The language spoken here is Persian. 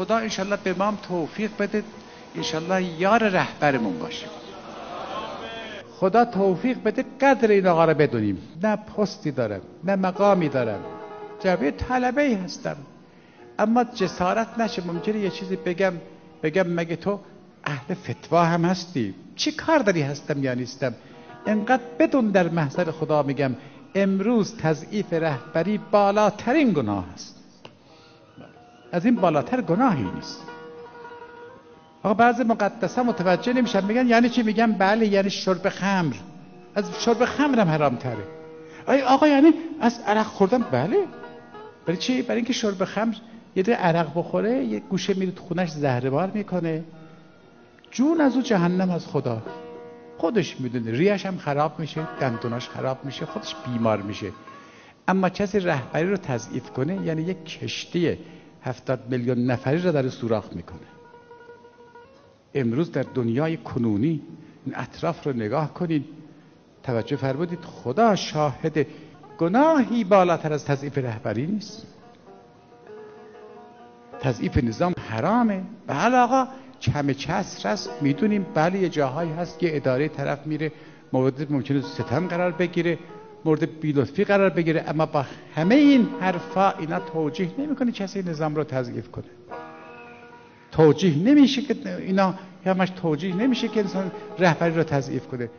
خدا انشالله به ما هم توفیق بده انشالله یار رهبرمون باشه خدا توفیق بده قدر این آقا رو بدونیم. نه پستی دارم نه مقامی دارم. جبه طلبه ای هستم. اما جسارت نشه ممکنه یه چیزی بگم. بگم مگه تو اهل فتوا هم هستی؟ چی کار داری هستم یا نیستم؟ انقدر بدون در محضر خدا میگم امروز تضعیف رهبری بالاترین گناه است از این بالاتر گناهی نیست. آقا بعضی مقدسه متوجه نمیشن میگن یعنی چی؟ میگن بله یعنی شرب خمر. از شرب خمر هم حرام تره ای آقا یعنی از عرق خوردن؟ بله. برای چی؟ برای اینکه شرب خمر یه ده عرق بخوره یه گوشه میره تو خونش زهربار می‌کنه. جون از او جهنم از خدا. خودش می‌دونه. ریش هم خراب میشه دندوناش خراب میشه خودش بیمار میشه. اما کسی رهبری رو تضعیف کنه یعنی یک کشتی هفتاد میلیون نفری رو در سوراخ می‌کنه. امروز در دنیای کنونی این اطراف رو نگاه کنید. توجه فرمودید خدا شاهد گناهی بالاتر از تضعیف رهبری نیست. تضعیف نظام حرامه. بله آقا کم چسر هست می‌دونیم بله یه جاهایی هست یه اداره طرف میره مورد ممکنه ستم قرار بگیره. مورد بیلطفی قرار بگیره. اما با همه این حرفا اینا توجیه نمی‌کنه کسی نظام رو تضعیف کنه. توجیه نمیشه که اینا همش توجیه نمیشه که انسان رهبری رو تضعیف کنه.